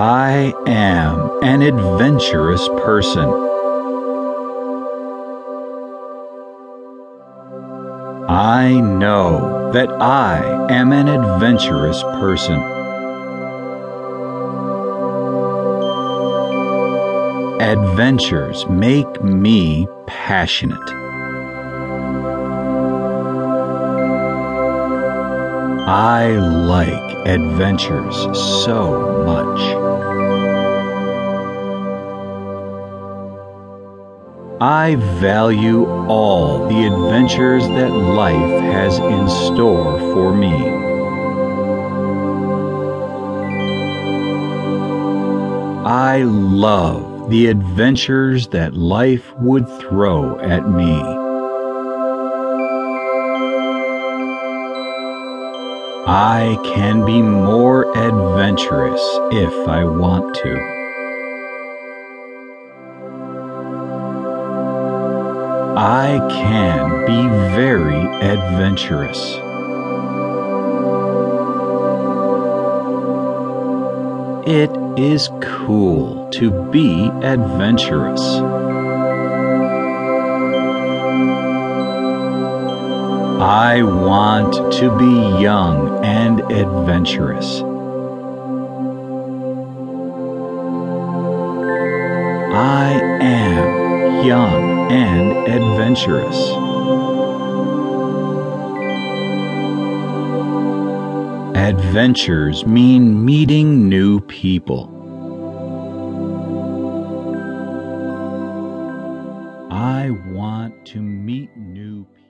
I am an adventurous person. I know that I am an adventurous person. Adventures make me passionate. I like adventures so much. I value all the adventures that life has in store for me. I love the adventures that life would throw at me. I can be more adventurous if I want to. I can be very adventurous. It is cool to be adventurous. I want to be young and adventurous. I am young and adventurous. Adventures mean meeting new people. I want to meet new people.